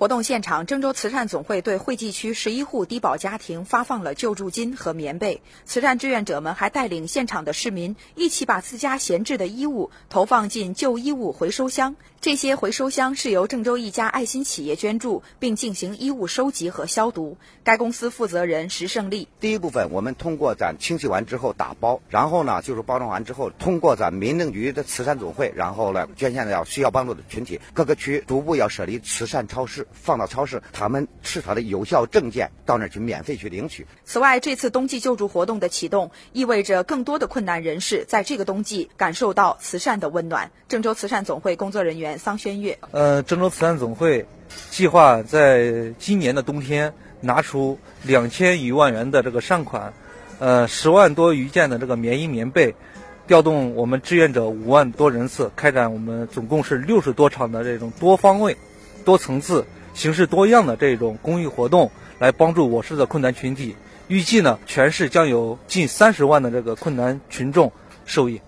活动现场，郑州慈善总会对惠济区十一户低保家庭发放了救助金和棉被。慈善志愿者们还带领现场的市民一起把自家闲置的衣物投放进旧衣物回收箱。这些回收箱是由郑州一家爱心企业捐助，并进行衣物收集和消毒。该公司负责人石胜利：第一部分，我们通过咱清洗完之后打包，然后呢就是包装完之后，通过咱民政局的慈善总会，然后呢捐献到需要帮助的群体。各个区逐步要设立慈善超市，放到超市。他们持他的有效证件到那儿去免费去领取。此外，这次冬季救助活动的启动，意味着更多的困难人士在这个冬季感受到慈善的温暖。郑州慈善总会工作人员桑轩月：呃，郑州慈善总会计划在今年的冬天拿出两千余万元的这个善款，呃，十万多余件的这个棉衣棉被，调动我们志愿者五万多人次，开展我们总共是六十多场的这种多方位、多层次。形式多样的这种公益活动，来帮助我市的困难群体。预计呢，全市将有近三十万的这个困难群众受益。